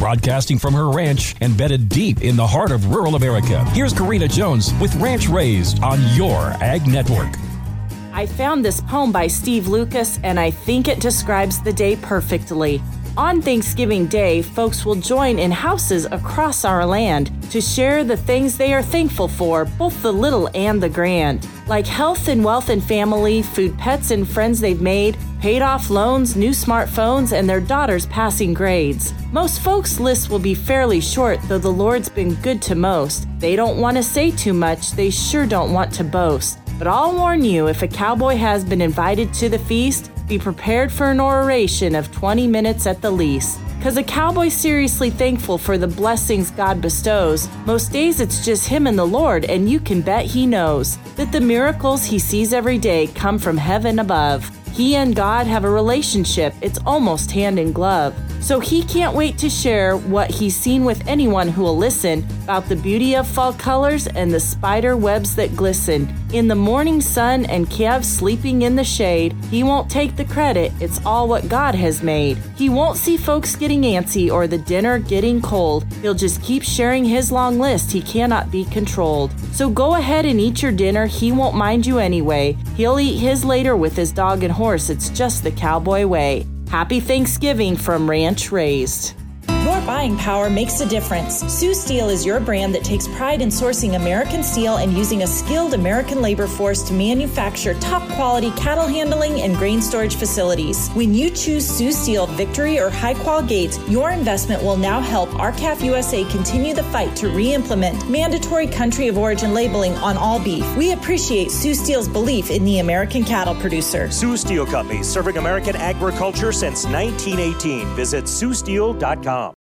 Broadcasting from her ranch embedded deep in the heart of rural America, here's Karina Jones with Ranch Raised on your Ag Network. I found this poem by Steve Lucas, and I think it describes the day perfectly. On Thanksgiving Day, folks will join in houses across our land to share the things they are thankful for, both the little and the grand, like health and wealth and family, food, pets, and friends they've made, paid off loans, new smartphones, and their daughters passing grades. Most folks' lists will be fairly short, though the Lord's been good to most. They don't want to say too much, they sure don't want to boast. But I'll warn you if a cowboy has been invited to the feast, be prepared for an oration of 20 minutes at the least. Cause a cowboy's seriously thankful for the blessings God bestows. Most days it's just him and the Lord, and you can bet he knows that the miracles he sees every day come from heaven above. He and God have a relationship, it's almost hand in glove. So he can't wait to share what he's seen with anyone who will listen about the beauty of fall colors and the spider webs that glisten. In the morning sun and calves sleeping in the shade, he won't take the credit, it's all what God has made. He won't see folks getting antsy or the dinner getting cold. He'll just keep sharing his long list, he cannot be controlled. So go ahead and eat your dinner, he won't mind you anyway. He'll eat his later with his dog and horse, it's just the cowboy way. Happy Thanksgiving from Ranch Raised. Your buying power makes a difference. Sioux Steel is your brand that takes pride in sourcing American steel and using a skilled American labor force to manufacture top quality cattle handling and grain storage facilities. When you choose Sioux Steel Victory or Hi-Qual Gates, your investment will now help R-CALF USA continue the fight to re implement mandatory country of origin labeling on all beef. We appreciate Sioux Steel's belief in the American cattle producer. Sioux Steel Company, serving American agriculture since 1918. Visit SiouxSteel.com.